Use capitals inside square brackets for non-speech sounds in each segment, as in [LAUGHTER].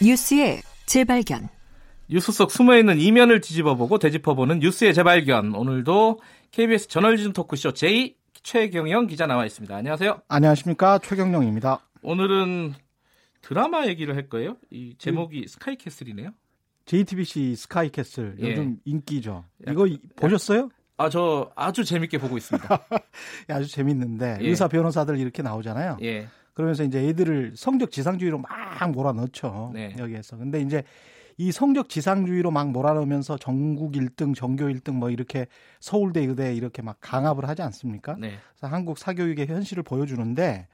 뉴스의 재발견. 뉴스 속 숨어있는 이면을 뒤집어보고 되짚어보는 뉴스의 재발견. 오늘도 KBS 저널리즘 토크쇼 J 최경영 기자 나와 있습니다. 안녕하세요. 안녕하십니까 최경영입니다. 오늘은 드라마 얘기를 할 거예요. 이 제목이 음. 스카이캐슬이네요. JTBC 스카이캐슬 예. 요즘 인기죠. 이거 보셨어요? 아, 저 아주 재밌게 보고 있습니다. [LAUGHS] 예, 아주 재밌는데 예. 의사 변호사들 이렇게 나오잖아요. 예. 그러면서 이제 애들을 성적 지상주의로 막 몰아넣죠. 네. 여기에서. 근데 이제 이 성적 지상주의로 막 몰아넣으면서 전국 1등, 전교 1등 뭐 이렇게 서울대, 의대 이렇게 막 강압을 하지 않습니까? 네. 그래서 한국 사교육의 현실을 보여주는데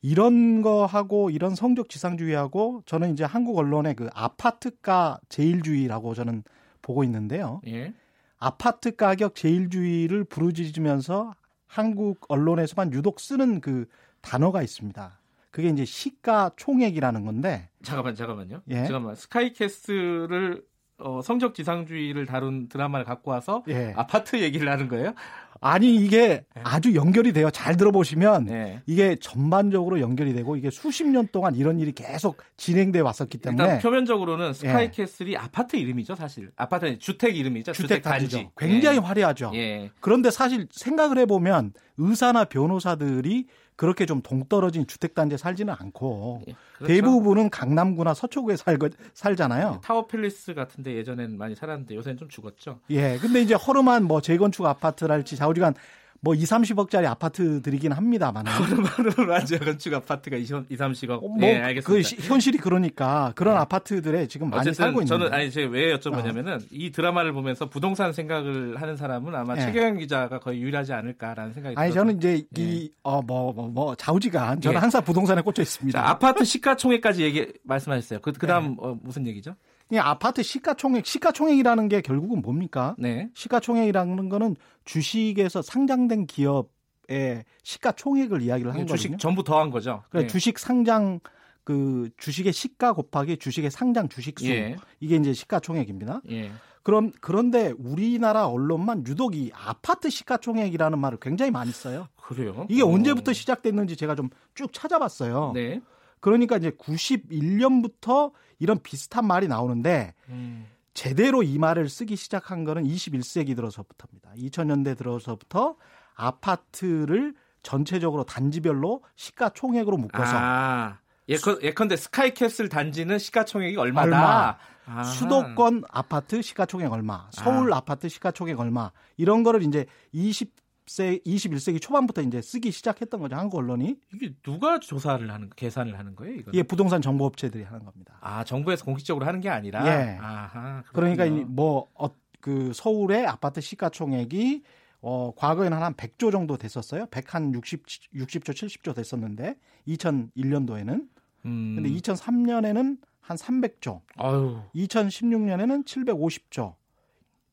이런 거하고 이런 성적 지상주의하고 저는 이제 한국 언론의 그 아파트가 제일주의라고 저는 보고 있는데요. 예. 아파트 가격 제일주의를 부르짖으면서 한국 언론에서만 유독 쓰는 그 단어가 있습니다. 그게 이제 시가 총액이라는 건데. 잠깐만, 잠깐만요. 예? 잠깐만. 스카이캐슬을 어, 성적 지상주의를 다룬 드라마를 갖고 와서 예. 아파트 얘기를 하는 거예요? 아니 이게 네. 아주 연결이 돼요. 잘 들어보시면 네. 이게 전반적으로 연결이 되고 이게 수십 년 동안 이런 일이 계속 진행돼 왔었기 때문에 일단 표면적으로는 예. 스카이캐슬이 예. 아파트 이름이죠, 사실. 아파트 주택 이름이죠. 주택, 주택 단지. 굉장히 예. 화려하죠. 예. 그런데 사실 생각을 해보면 의사나 변호사들이 그렇게 좀 동떨어진 주택단지에 살지는 않고 예, 그렇죠. 대부분은 강남구나 서초구에 살, 살잖아요. 예, 타워팰리스 같은 데 예전엔 많이 살았는데 요새는 좀 죽었죠. 예. 근데 이제 허름한 뭐 재건축 아파트랄지 좌우지간 뭐 2, 30억짜리 아파트들이긴 합니다만. [LAUGHS] 맞아요. 건축 아파트가 2, 30억. 뭐 네, 알겠습니다. 그 현실이 그러니까 그런 네. 아파트들에 지금 많이 살고 있는 저는 아니 제가 왜 여쭤보냐면은 어. 이 드라마를 보면서 부동산 생각을 하는 사람은 아마 네. 최경영 기자가 거의 유일하지 않을까라는 생각이 아니 들어서. 저는 이제 이어뭐뭐 뭐, 뭐, 좌우지간 저는 예. 항상 부동산에 꽂혀 있습니다. 자, 아파트 시가총액까지 얘기 말씀하셨어요. 그 그다음 네. 어, 무슨 얘기죠? 이 아파트 시가총액, 시가총액이라는 게 결국은 뭡니까? 네. 시가총액이라는 거는 주식에서 상장된 기업의 시가총액을 이야기를 하는 주식 거거든요. 전부 더한 거죠. 그래 네. 주식 상장 그 주식의 시가 곱하기 주식의 상장 주식수 예. 이게 이제 시가총액입니다. 예. 그럼 그런데 우리나라 언론만 유독 이 아파트 시가총액이라는 말을 굉장히 많이 써요. 그래요? 이게 오. 언제부터 시작됐는지 제가 좀 쭉 찾아봤어요. 네. 그러니까 이제 91년부터 이런 비슷한 말이 나오는데 음. 제대로 이 말을 쓰기 시작한 거는 21세기 들어서부터입니다. 2000년대 들어서부터 아파트를 전체적으로 단지별로 시가총액으로 묶어서 아, 예컨, 예컨대 스카이캐슬 단지는 시가총액이 얼마다? 얼마. 수도권 아파트 시가총액 얼마, 서울 아. 아파트 시가총액 얼마 이런 거를 이제 20 20세 21세기 초반부터 이제 쓰기 시작했던 거죠 한국 언론이 이게 누가 조사를 하는 계산을 하는 거예요? 이거 예, 부동산 정보업체들이 하는 겁니다. 아 정부에서 공식적으로 하는 게 아니라 예. 아하, 그러니까 뭐그 어, 그 서울의 아파트 시가총액이 어 과거에는 한 100조 정도 됐었어요. 100한 60 60조 70조 됐었는데 2001년도에는 음. 근데 2003년에는 한 300조. 아유. 2016년에는 750조.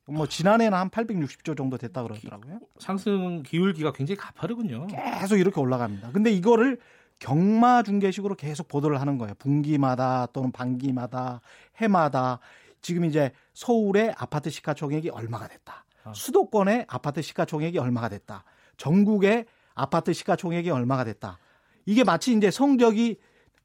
뭐 지난해는 한 860조 정도 됐다 그러더라고요. 상승 기울기가 굉장히 가파르군요. 계속 이렇게 올라갑니다. 근데 이거를 경마 중계식으로 계속 보도를 하는 거예요. 분기마다 또는 반기마다 해마다 지금 이제 서울의 아파트 시가총액이 얼마가 됐다. 아. 수도권의 아파트 시가총액이 얼마가 됐다. 전국의 아파트 시가총액이 얼마가 됐다. 이게 마치 이제 성적이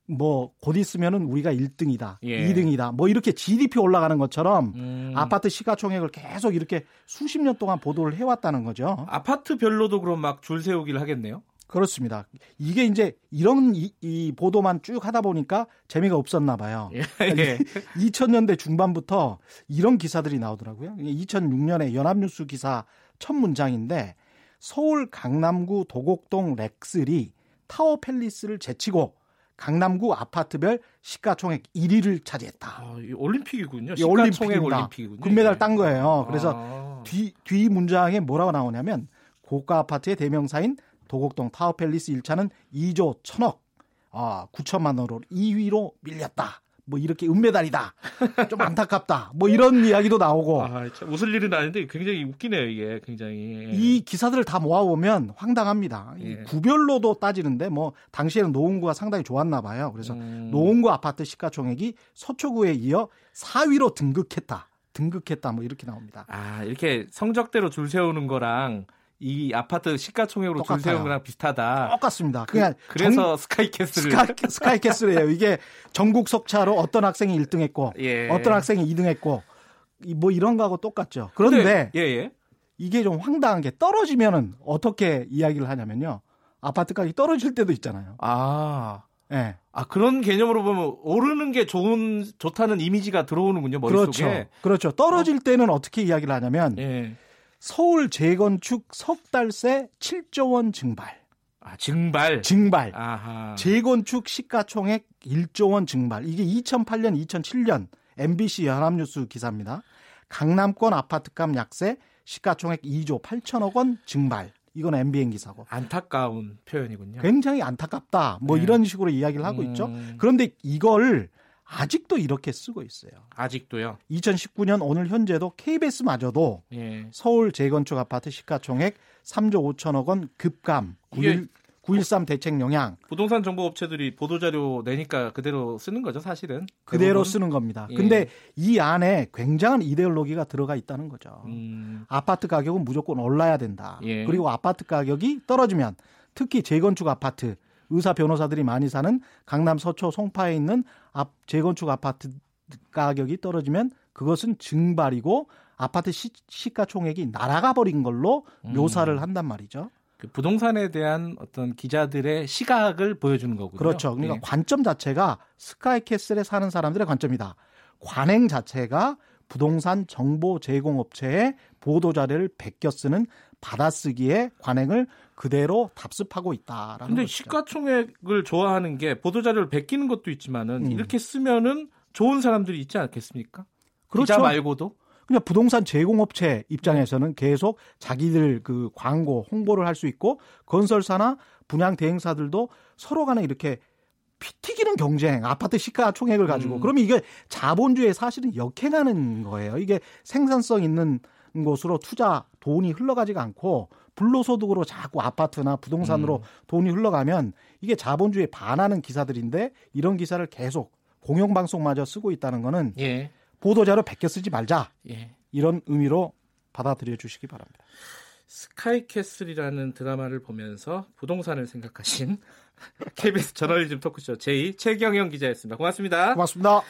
뭐 곧 있으면은 우리가 1등이다, 예. 2등이다, 뭐 이렇게 GDP 올라가는 것처럼 음. 아파트 시가총액을 계속 이렇게 수십 년 동안 보도를 해왔다는 거죠. 아파트별로도 그럼 막 줄 세우기를 하겠네요. 그렇습니다. 이게 이제 이런 이, 이 보도만 쭉 하다 보니까 재미가 없었나 봐요. 예. 예. 2000년대 중반부터 이런 기사들이 나오더라고요. 2006년에 연합뉴스 기사 첫 문장인데 서울 강남구 도곡동 렉슬이 타워 팰리스를 제치고 강남구 아파트별 시가총액 1위를 차지했다. 아, 올림픽이군요. 시가총액 올림픽이군요. 금메달 딴 거예요. 그래서 아. 뒤, 뒤 문장에 뭐라고 나오냐면 고가 아파트의 대명사인 도곡동 타워팰리스 1차는 2조 1000억 아, 9천만 원으로 2위로 밀렸다. 뭐 이렇게 은메달이다. 좀 안타깝다. 뭐 이런 이야기도 나오고. 아, 참 웃을 일은 아닌데 굉장히 웃기네요, 이게 굉장히. 이 기사들을 다 모아보면 황당합니다. 예. 구별로도 따지는데 뭐 당시에는 노원구가 상당히 좋았나 봐요. 그래서 음. 노원구 아파트 시가총액이 서초구에 이어 4위로 등극했다. 등극했다. 뭐 이렇게 나옵니다. 아, 이렇게 성적대로 줄 세우는 거랑 이 아파트 시가총액으로 줄 세운 거랑 비슷하다. 똑같습니다. 그냥 그, 래서 스카이캐슬을 스카, 스카이캐슬이에요. 이게 전국 속차로 어떤 학생이 1등했고 [LAUGHS] 예. 어떤 학생이 2등했고 뭐 이런 거하고 똑같죠. 그런데 예, 예. 이게 좀 황당한 게 떨어지면은 어떻게 이야기를 하냐면요. 아파트 가격이 떨어질 때도 있잖아요. 아. 예. 아 그런 개념으로 보면 오르는 게 좋은 좋다는 이미지가 들어오는군요 머릿속에. 그렇죠. 그렇죠. 떨어질 어. 때는 어떻게 이야기를 하냐면 예. 서울 재건축 석 달새 7조 원 증발. 아, 증발. 증발. 아하. 재건축 시가총액 1조 원 증발. 이게 2008년, 2007년 MBC 연합뉴스 기사입니다. 강남권 아파트값 약세 시가총액 2조 8천억 원 증발. 이건 MBN 기사고. 안타까운 표현이군요. 굉장히 안타깝다. 뭐 네. 이런 식으로 이야기를 하고 음... 있죠. 그런데 이걸 아직도 이렇게 쓰고 있어요. 아직도요? 2019년 오늘 현재도 KBS마저도 예. 서울 재건축 아파트 시가총액 3조 5천억 원 급감 9일 9.13 대책 영향. 부동산 정보 업체들이 보도자료 내니까 그대로 쓰는 거죠, 사실은. 그대로 쓰는 겁니다. 예. 근데 이 안에 굉장한 이데올로기가 들어가 있다는 거죠. 음. 아파트 가격은 무조건 올라야 된다. 예. 그리고 아파트 가격이 떨어지면 특히 재건축 아파트 의사 변호사들이 많이 사는 강남 서초 송파에 있는 앞 재건축 아파트 가격이 떨어지면 그것은 증발이고 아파트 시, 시가총액이 날아가 버린 걸로 음. 묘사를 한단 말이죠. 그 부동산에 대한 어떤 기자들의 시각을 보여주는 거고요. 그렇죠. 그러니까 네. 관점 자체가 스카이캐슬에 사는 사람들의 관점이다. 관행 자체가 부동산 정보 제공업체의 보도 자료를 베껴 쓰는 받아쓰기의 관행을 그대로 답습하고 있다라는 근데 것이죠. 시가총액을 좋아하는 게 보도 자료를 베끼는 것도 있지만은 음. 이렇게 쓰면은 좋은 사람들이 있지 않겠습니까? 그렇죠. 기자 말고도 그냥 부동산 제공업체 입장에서는 계속 자기들 그 광고 홍보를 할 수 있고 건설사나 분양 대행사들도 서로 간에 이렇게 피 튀기는 경쟁, 아파트 시가 총액을 가지고 음. 그러면 이게 자본주의에 사실은 역행하는 거예요. 이게 생산성 있는 곳으로 투자 돈이 흘러가지가 않고 불로소득으로 자꾸 아파트나 부동산으로 음. 돈이 흘러가면 이게 자본주의에 반하는 기사들인데 이런 기사를 계속 공영방송마저 쓰고 있다는 거는 예. 보도자료 베껴 쓰지 말자. 예. 이런 의미로 받아들여 주시기 바랍니다. 스카이캐슬이라는 드라마를 보면서 부동산을 생각하신 [LAUGHS] KBS 저널리즘 토크쇼 제2 최경영 기자였습니다. 고맙습니다. 고맙습니다.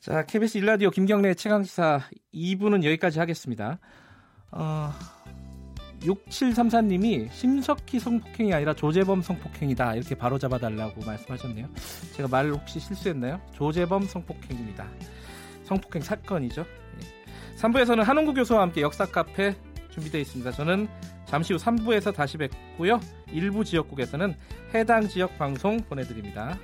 자, KBS 일라디오 김경래 최강시사 2부는 여기까지 하겠습니다. 어, 6734님이 심석희 성폭행이 아니라 조재범 성폭행이다. 이렇게 바로 잡아달라고 말씀하셨네요. 제가 말을 혹시 실수했나요? 조재범 성폭행입니다. 성폭행 사건이죠. 3부에서는 예. 한홍구 교수와 함께 역사 카페 준비되어 있습니다. 저는 잠시 후 3부에서 다시 뵙고요. 일부 지역국에서는 해당 지역 방송 보내드립니다.